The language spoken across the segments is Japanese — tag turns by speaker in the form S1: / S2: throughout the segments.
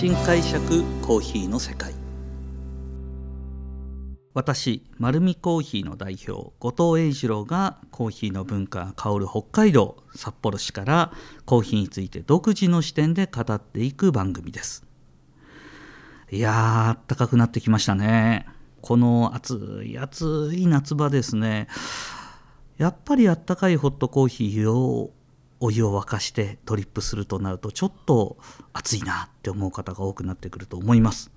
S1: 新解釈コーヒーの世界。私丸見コーヒーの代表後藤英二郎がコーヒーの文化が香る北海道札幌市からコーヒーについて独自の視点で語っていく番組です。いやーあったかくなってきましたね。この暑い暑い夏場ですね。やっぱりあったかいホットコーヒーをお湯を沸かしてドリップするとなるとちょっと暑いなって思う方が多くなってくると思います。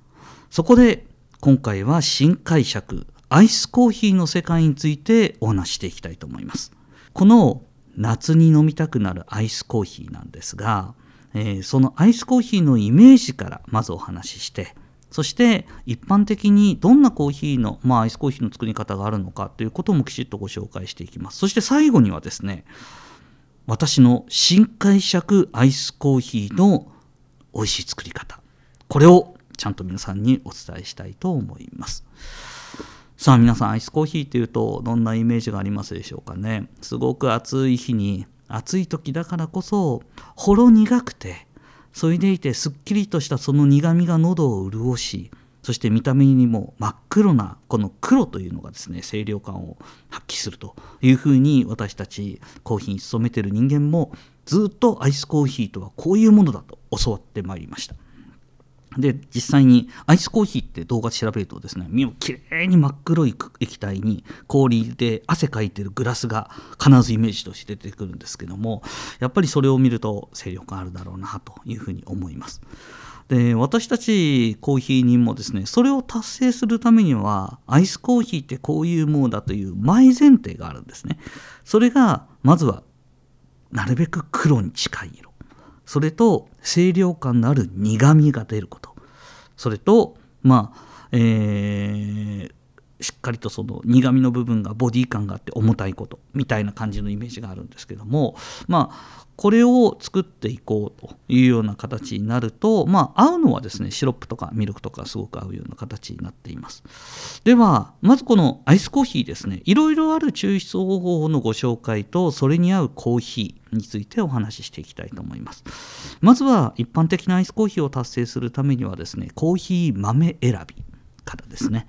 S1: そこで今回は新解釈アイスコーヒーの世界についてお話していきたいと思います。この夏に飲みたくなるアイスコーヒーなんですが、えー、そのアイスコーヒーのイメージからまずお話ししてそして一般的にどんなコーヒーの、まあ、アイスコーヒーの作り方があるのかということもきちっとご紹介していきます。そして最後にはですね私の新解釈アイスコーヒーの美味しい作り方。これをちゃんと皆さんにお伝えしたいと思います。さあ皆さんアイスコーヒーっていうとどんなイメージがありますでしょうかね。すごく暑い日に暑い時だからこそほろ苦くてそれでいてすっきりとしたその苦みが喉を潤しそして見た目にも真っ黒なこの黒というのがですね清涼感を発揮するというふうに私たちコーヒーに勤めてる人間もずっとアイスコーヒーとはこういうものだと教わってまいりました。で実際にアイスコーヒーって動画調べるとですね身をきれいに真っ黒い液体に氷で汗かいてるグラスが必ずイメージとして出てくるんですけどもやっぱりそれを見ると清涼感あるだろうなというふうに思います。で私たちコーヒー人もですねそれを達成するためにはアイスコーヒーってこういうものだという前前提があるんですね。それがまずはなるべく黒に近い色。それと清涼感のある苦みが出ること。それとまあえー、しっかりとその苦みの部分がボディ感があって重たいことみたいな感じのイメージがあるんですけどもまあこれを作っていこうというような形になるとまあ合うのはですねシロップとかミルクとかすごく合うような形になっています。ではまずこのアイスコーヒーですね。いろいろある抽出方法のご紹介とそれに合うコーヒーについてお話ししていきたいと思います。まずは一般的なアイスコーヒーを達成するためにはですねコーヒー豆選びからですね。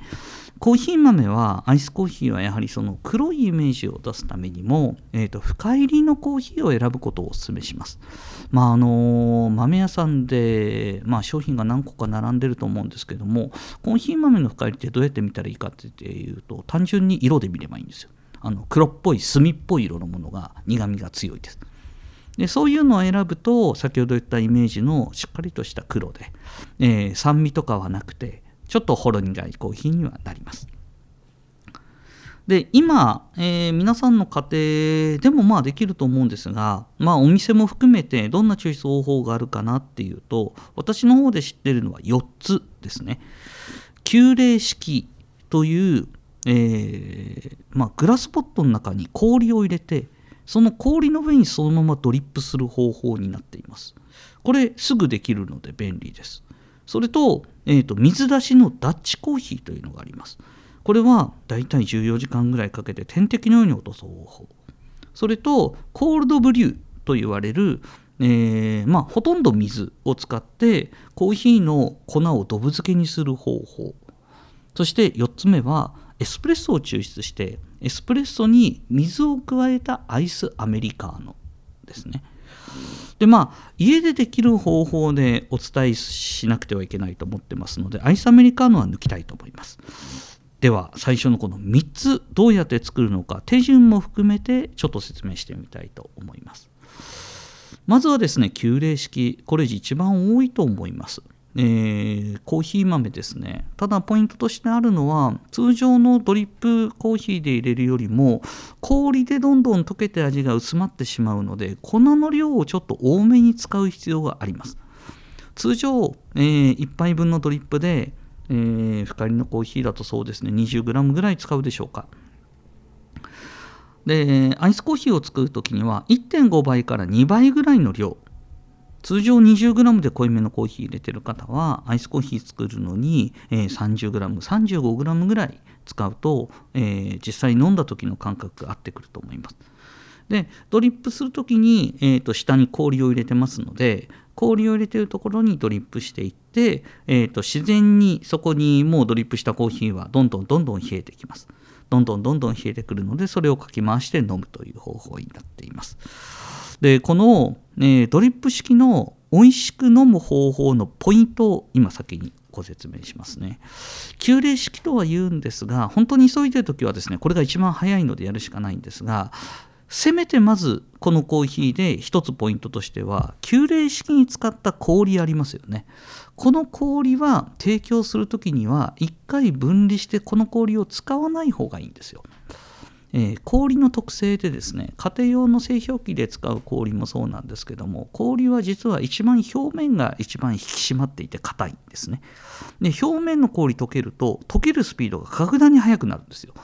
S1: コーヒー豆はアイスコーヒーはやはりその黒いイメージを出すためにも、えーと、深入りのコーヒーを選ぶことをお勧めします。まああの豆屋さんで、まあ、商品が何個か並んでると思うんですけどもコーヒー豆の深入りってどうやって見たらいいかっていうと単純に色で見ればいいんですよ。あの黒っぽい墨っぽい色のものが苦みが強いです。でそういうのを選ぶと先ほど言ったイメージのしっかりとした黒で、えー、酸味とかはなくてちょっとほろ苦いコーヒーにはなります。で今、えー、皆さんの家庭でもまあできると思うんですが、まあ、お店も含めてどんな抽出方法があるかなっていうと私の方で知ってるのは4つですね。急冷式という、えー、まあ、グラスポットの中に氷を入れてその氷の上にそのままドリップする方法になっています。これすぐできるので便利です。それと,、えーと、水出しのダッチコーヒーというのがあります。これはだいたい14時間ぐらいかけて点滴のように落とす方法。それとコールドブリューと言われる、えー、まあ、ほとんど水を使ってコーヒーの粉をドブ漬けにする方法。そして4つ目はエスプレッソを抽出してエスプレッソに水を加えたアイスアメリカーノですね。でまあ家でできる方法でお伝えしなくてはいけないと思ってますのでアイスアメリカーノは抜きたいと思います。では最初のこの3つどうやって作るのか手順も含めてちょっと説明してみたいと思います。まずはですね急冷式これ一番多いと思います。えー、コーヒー豆ですね。ただポイントとしてあるのは通常のドリップコーヒーで入れるよりも氷でどんどん溶けて味が薄まってしまうので粉の量をちょっと多めに使う必要があります。通常、えー、1杯分のドリップで、えー、深入りのコーヒーだとそうですね 20g ぐらい使うでしょうか。でアイスコーヒーを作る時には1.5倍から2倍ぐらいの量通常 20g で濃いめのコーヒー入れてる方はアイスコーヒー作るのに、え、30g、35g ぐらい使うと、え、実際飲んだ時の感覚が合ってくると思います。でドリップする時に、えー、と下に氷を入れてますので氷を入れてるところにドリップしていって、えー、と自然にそこにもうドリップしたコーヒーはどんどんどんどん冷えてきますどんどんどんどん冷えてくるのでそれをかき回して飲むという方法になっていますでこの、えー、ドリップ式の美味しく飲む方法のポイントを今先にご説明しますね。急冷式とは言うんですが本当に急いでる時はですねこれが一番早いのでやるしかないんですがせめてまずこのコーヒーで一つポイントとしては急冷式に使った氷ありますよねこの氷は提供する時には1回分離してこの氷を使わない方がいいんですよえー、氷の特性でですね家庭用の製氷機で使う氷もそうなんですけども氷は実は一番表面が一番引き締まっていて硬いんですね。で表面の氷溶けると溶けるスピードが格段に速くなるんですよ。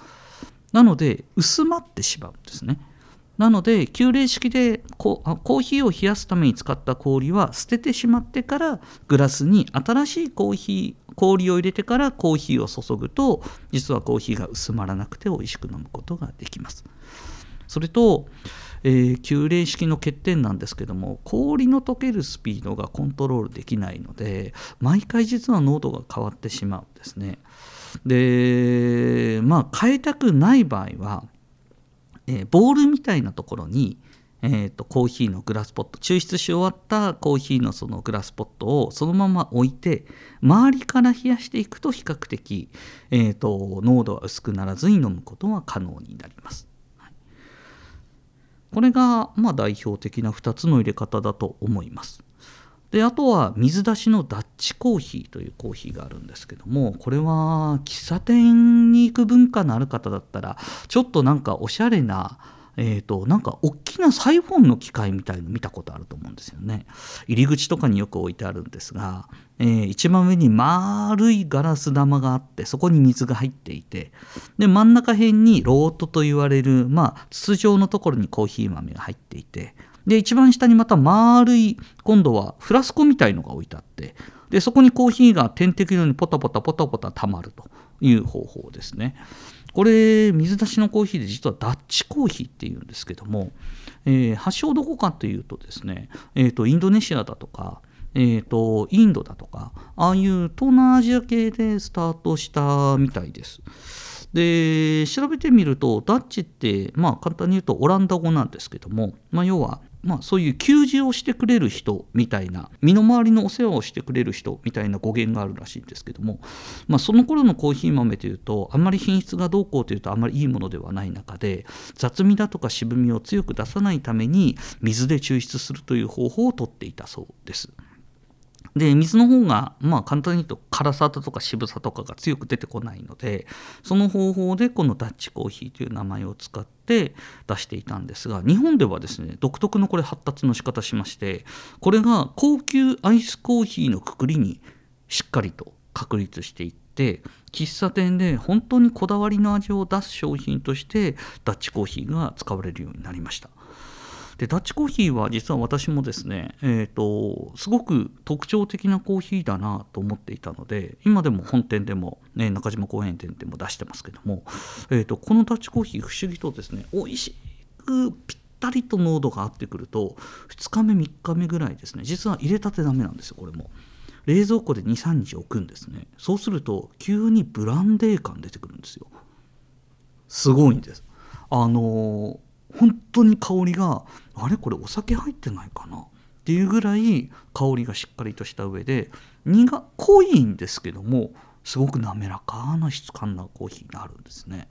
S1: なので薄まってしまうんですね。なので急冷式でコーヒーを冷やすために使った氷は捨ててしまってからグラスに新しいコーヒー氷を入れてからコーヒーを注ぐと実はコーヒーが薄まらなくて美味しく飲むことができます。それと、えー、急冷式の欠点なんですけども氷の溶けるスピードがコントロールできないので毎回実は濃度が変わってしまうんですね。でまあ変えたくない場合はえー、ボールみたいなところに、えーと、コーヒーのグラスポット抽出し終わったコーヒーのそのグラスポットをそのまま置いて周りから冷やしていくと比較的、えーと、濃度は薄くならずに飲むことは可能になります。これが、まあ、代表的な2つの入れ方だと思います。であとは水出しのダッチコーヒーというコーヒーがあるんですけどもこれは喫茶店に行く文化のある方だったらちょっとなんかおしゃれなえーと、なんか大きなサイフォンの機械みたいの見たことあると思うんですよね。入り口とかによく置いてあるんですが、えー、一番上に丸いガラス玉があってそこに水が入っていてで真ん中辺にロートと言われる、まあ、筒状のところにコーヒー豆が入っていてで一番下にまた丸い今度はフラスコみたいのが置いてあってでそこにコーヒーが点滴のようにポタポタポタポタ溜まるという方法ですね。これ水出しのコーヒーで実はダッチコーヒーっていうんですけども、えー、発祥どこかというとですね、えーと、インドネシアだとか、えーとインドだとかああいう東南アジア系でスタートしたみたいです。で調べてみるとダッチってまあ簡単に言うとオランダ語なんですけども、まあ、要はまあ、そういう給仕をしてくれる人みたいな身の回りのお世話をしてくれる人みたいな語源があるらしいんですけども、まあ、その頃のコーヒー豆というとあんまり品質がどうこうというとあんまりいいものではない中で雑味だとか渋みを強く出さないために水で抽出するという方法をとっていたそうです。で水の方がまあ簡単に言うと辛さとか渋さとかが強く出てこないのでその方法でこのダッチコーヒーという名前を使って出していたんですが日本ではですね独特のこれ発達の仕方しましてこれが高級アイスコーヒーのくくりにしっかりと確立していって喫茶店で本当にこだわりの味を出す商品としてダッチコーヒーが使われるようになりました。でダッチコーヒーは実は私もですね、えーと、すごく特徴的なコーヒーだなと思っていたので今でも本店でも、ね、中島公園店でも出してますけども、えーと、このダッチコーヒー不思議とですね美味しくぴったりと濃度が合ってくると2日目3日目ぐらいですね実は入れたてダメなんですよこれも。冷蔵庫で23日置くんですね。そうすると急にブランデー感出てくるんですよ。すごいんです。あのー本当に香りがあれこれお酒入ってないかなっていうぐらい香りがしっかりとした上で苦濃いんですけどもすごく滑らかな質感なコーヒーになるんですね。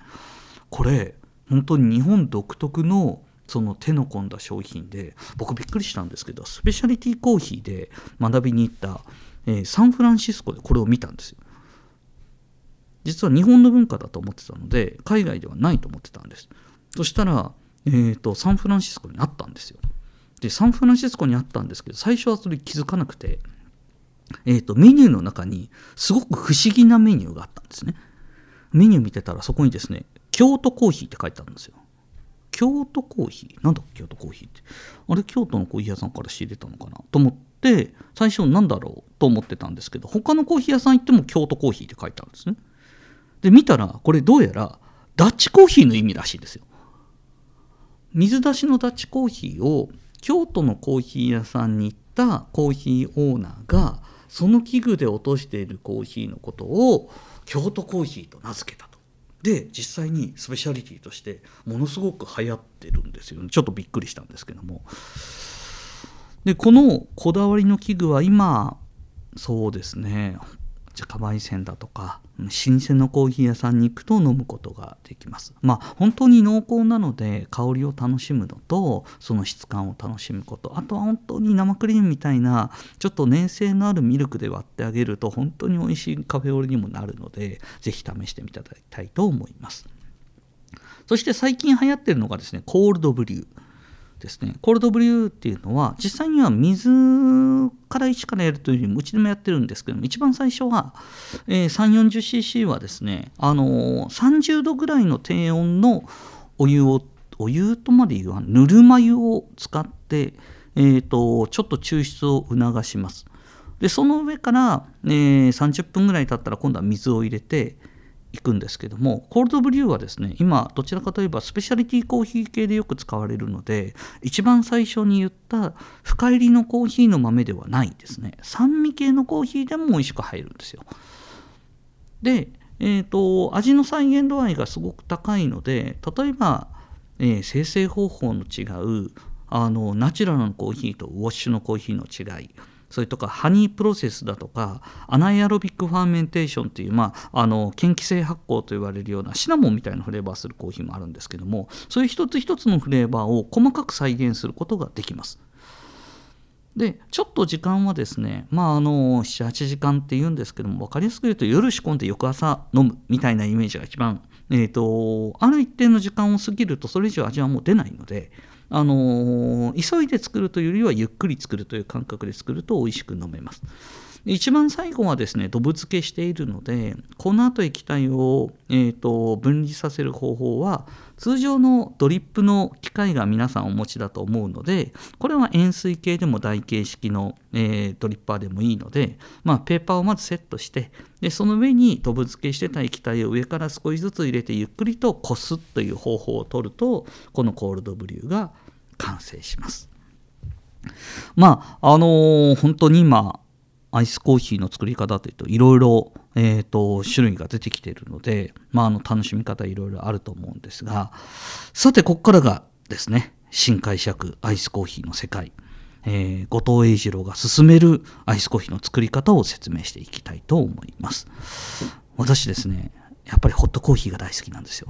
S1: これ本当に日本独特のその手の込んだ商品で僕びっくりしたんですけどスペシャリティコーヒーで学びに行った、えー、サンフランシスコでこれを見たんですよ。実は日本の文化だと思ってたので海外ではないと思ってたんです。そしたらえーと、サンフランシスコにあったんですよ。でサンフランシスコにあったんですけど最初はそれ気づかなくて、えーと、メニューの中にすごく不思議なメニューがあったんですね。メニュー見てたらそこにですね京都コーヒーって書いてあるんですよ。京都コーヒー？なんだ京都コーヒーってあれ京都のコーヒー屋さんから仕入れたのかな？と思って最初なんだろうと思ってたんですけど他のコーヒー屋さん行っても京都コーヒーって書いてあるんですね。で見たらこれどうやらダッチコーヒーの意味らしいですよ。水出しのダッチコーヒーを京都のコーヒー屋さんに行ったコーヒーオーナーがその器具で落としているコーヒーのことを京都コーヒーと名付けたと。で実際にスペシャリティとしてものすごく流行ってるんですよね。ちょっとびっくりしたんですけども。でこのこだわりの器具は今そうですね。自家焙煎だとか老舗のコーヒー屋さんに行くと飲むことができます。まあ本当に濃厚なので香りを楽しむのとその質感を楽しむこと。あとは本当に生クリームみたいなちょっと粘性のあるミルクで割ってあげると本当に美味しいカフェオレにもなるので是非試してみていただきたいと思います。そして最近流行ってるのがですねコールドブリュー。ですね。コールドブリューっていうのは実際には水から一からやるというよりもうちでもやってるんですけども一番最初は、えー、340cc はですね、あのー、30度ぐらいの低温のお湯をお湯とまで言わぬるま湯を使って、えーと、ちょっと抽出を促します。でその上から、えー、30分ぐらい経ったら今度は水を入れていくんですけどもコールドブリューはですね今どちらかといえばスペシャリティコーヒー系でよく使われるので一番最初に言った深入りのコーヒーの豆ではないですね。酸味系のコーヒーでも美味しく入るんですよ。で、えーと、味の再現度合いがすごく高いので例えば、えー、精製方法の違うあのナチュラルのコーヒーとウォッシュのコーヒーの違いそれとかハニープロセスだとか anaerobic fermentation という、まあ、あの嫌気性発酵と言われるようなシナモンみたいなフレーバーするコーヒーもあるんですけどもそういう一つ一つのフレーバーを細かく再現することができます。でちょっと時間はですねまああの78時間って言うんですけども分かりやすく言うと夜仕込んで翌朝飲むみたいなイメージが一番、えーとある一定の時間を過ぎるとそれ以上味はもう出ないのであの急いで作るというよりはゆっくり作るという感覚で作ると美味しく飲めます。一番最後はですねドブ漬けしているので粉と液体を、えーと、分離させる方法は通常のドリップの機械が皆さんお持ちだと思うのでこれは円錐形でも台形式の、えー、ドリッパーでもいいので、まあ、ペーパーをまずセットしてでその上にドブ漬けしてた液体を上から少しずつ入れてゆっくりとこすという方法を取るとこのコールドブリューが完成します。まああのー、本当に今アイスコーヒーの作り方というといろいろ、えーと、種類が出てきているので、まあ、あの楽しみ方いろいろあると思うんですがさてここからがですね新解釈アイスコーヒーの世界、えー、後藤英二郎が進めるアイスコーヒーの作り方を説明していきたいと思います。私ですねやっぱりホットコーヒーが大好きなんですよ。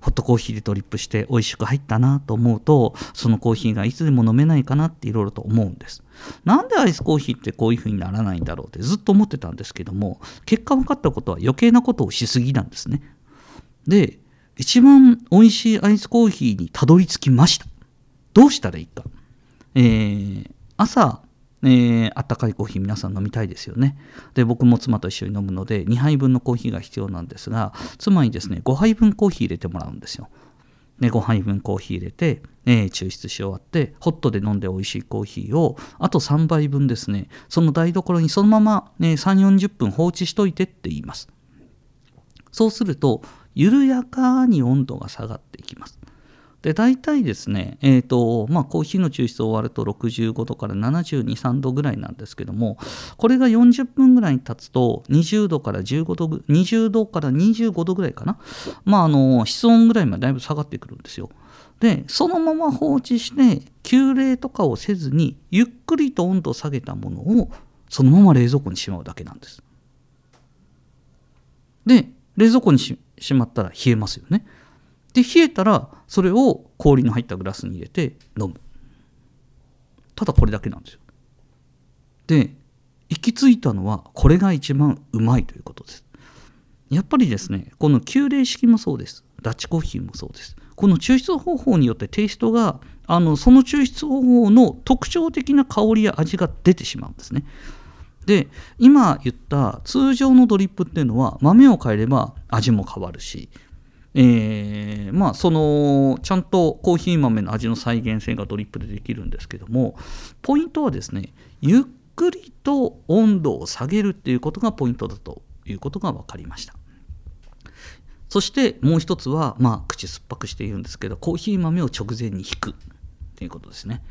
S1: ホットコーヒーでドリップして美味しく入ったなと思うとそのコーヒーがいつでも飲めないかなっていろいろと思うんです。なんでアイスコーヒーってこういう風にならないんだろうってずっと思ってたんですけども結果分かったことは余計なことをしすぎなんですね。で一番美味しいアイスコーヒーにたどり着きました。どうしたらいいか、えー、朝えー、あったかいコーヒー皆さん飲みたいですよね。で、僕も妻と一緒に飲むので、2杯分のコーヒーが必要なんですが、妻にですね、5杯分コーヒー入れてもらうんですよ。で、5杯分コーヒー入れて、えー、抽出し終わって、ホットで飲んで美味しいコーヒーを、あと3杯分ですね、その台所にそのまま、ね、3、40分放置しといてって言います。そうすると、緩やかに温度が下がっていきます。で大体ですね、えーとまあ、コーヒーの抽出を終わると65度から72、3度ぐらいなんですけどもこれが40分ぐらいに経つと20度から15度20度から25度ぐらいかな、まあ、あの室温ぐらいまでだいぶ下がってくるんですよ。でそのまま放置して急冷とかをせずにゆっくりと温度を下げたものをそのまま冷蔵庫にしまうだけなんです。で冷蔵庫にしまったら冷えますよね。で冷えたらそれを氷の入ったグラスに入れて飲む。ただこれだけなんですよ。で行き着いたのはこれが一番うまいということです。やっぱりですねこの急冷式もそうです。ダッチコーヒーもそうです。この抽出方法によってテイストがあのその抽出方法の特徴的な香りや味が出てしまうんですね。で今言った通常のドリップっていうのは豆を変えれば味も変わるしえー、まあそのちゃんとコーヒー豆の味の再現性がドリップでできるんですけどもポイントはですねゆっくりと温度を下げるっていうことがポイントだということが分かりましたそしてもう一つは、まあ、口酸っぱくして言うんですけどコーヒー豆を直前に引くということですね。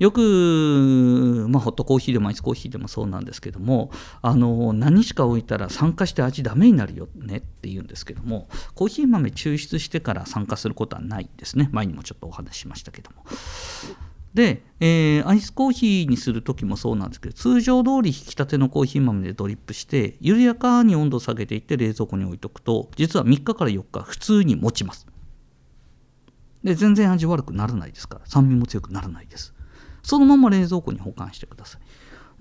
S1: よく、まあ、ホットコーヒーでもアイスコーヒーでもそうなんですけどもあの何日か置いたら酸化して味ダメになるよねって言うんですけどもコーヒー豆抽出してから酸化することはないですね。前にもちょっとお話ししましたけども。で、えー、アイスコーヒーにする時もそうなんですけど通常通り引き立てのコーヒー豆でドリップして緩やかに温度を下げていって冷蔵庫に置いとくと実は3日から4日普通に持ちます。で全然味悪くならないですから酸味も強くならないです。そのまま冷蔵庫に保管してください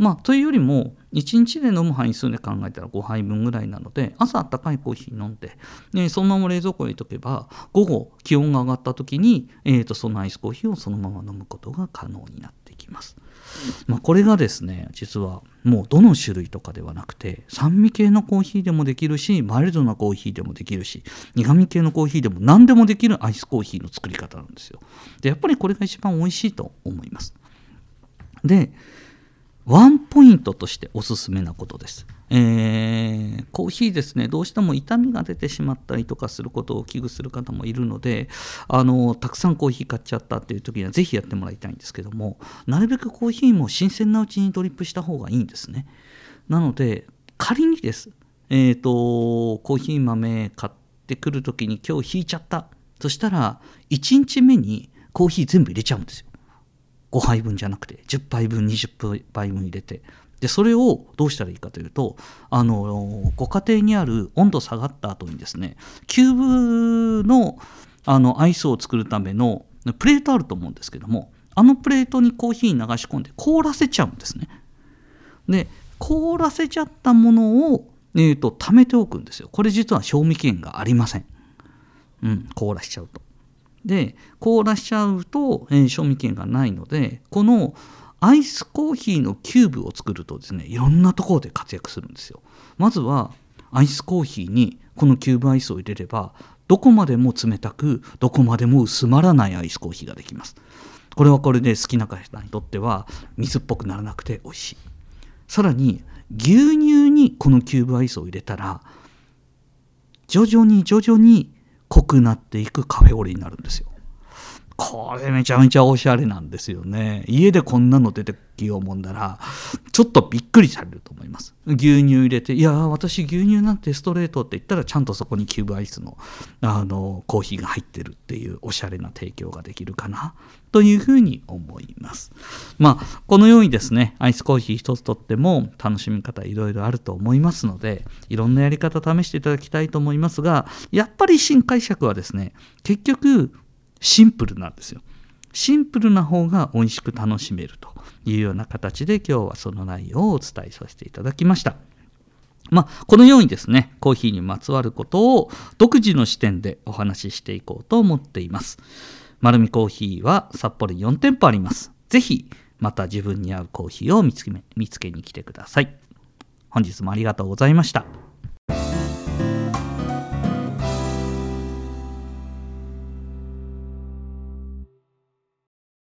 S1: まあ、というよりも1日で飲む杯数で考えたら5杯分ぐらいなので朝あったかいコーヒー飲んで、ね、そのまま冷蔵庫に入れとけば午後気温が上がった時に、えー、とそのアイスコーヒーをそのまま飲むことが可能になってきます。まあ、これがですね実はもうどの種類とかではなくて酸味系のコーヒーでもできるしマイルドなコーヒーでもできるし苦味系のコーヒーでも何でもできるアイスコーヒーの作り方なんですよ。でやっぱりこれが一番美味しいと思います。でワンポイントとしておすすめなことです。えー、コーヒーですね、どうしても痛みが出てしまったりとかすることを危惧する方もいるので、あのたくさんコーヒー買っちゃったっていう時にはぜひやってもらいたいんですけども、なるべくコーヒーも新鮮なうちにドリップした方がいいんですね。なので、仮にです、えーと、コーヒー豆買ってくる時に今日引いちゃった。そしたら、1日目にコーヒー全部入れちゃうんですよ。5杯分じゃなくて10杯分20杯分入れてでそれをどうしたらいいかというとあのご家庭にある温度下がった後にですねキューブのあのアイスを作るためのプレートあると思うんですけどもあのプレートにコーヒー流し込んで凍らせちゃうんですね。で凍らせちゃったものを、えーと、と貯めておくんですよ。これ実は賞味期限がありません。うん、凍らしちゃうと。で凍らしちゃうと、えー、賞味期限がないのでこのアイスコーヒーのキューブを作るとですねいろんなところで活躍するんですよ。まずはアイスコーヒーにこのキューブアイスを入れればどこまでも冷たくどこまでも薄まらないアイスコーヒーができます。これはこれで好きな方にとっては水っぽくならなくて美味しい。さらに牛乳にこのキューブアイスを入れたら徐々に徐々に濃くなっていくカフェオレになるんですよ。これめちゃめちゃおしゃれなんですよね。家でこんなの出てきようもんなら、ちょっとびっくりされると思います。牛乳入れて、いや私牛乳なんてストレートって言ったら、ちゃんとそこにキューブアイスのあのコーヒーが入ってるっていうおしゃれな提供ができるかな、というふうに思います。まあ、このようにですね、アイスコーヒー一つとっても楽しみ方いろいろあると思いますので、いろんなやり方試していただきたいと思いますが、やっぱり新解釈はですね、結局、シンプルなんですよ。シンプルな方が美味しく楽しめるというような形で今日はその内容をお伝えさせていただきました。まあ、このようにですね、コーヒーにまつわることを独自の視点でお話ししていこうと思っています。丸見コーヒーは札幌に4店舗あります。ぜひ、また自分に合うコーヒーを見つけ見つけに来てください。本日もありがとうございました。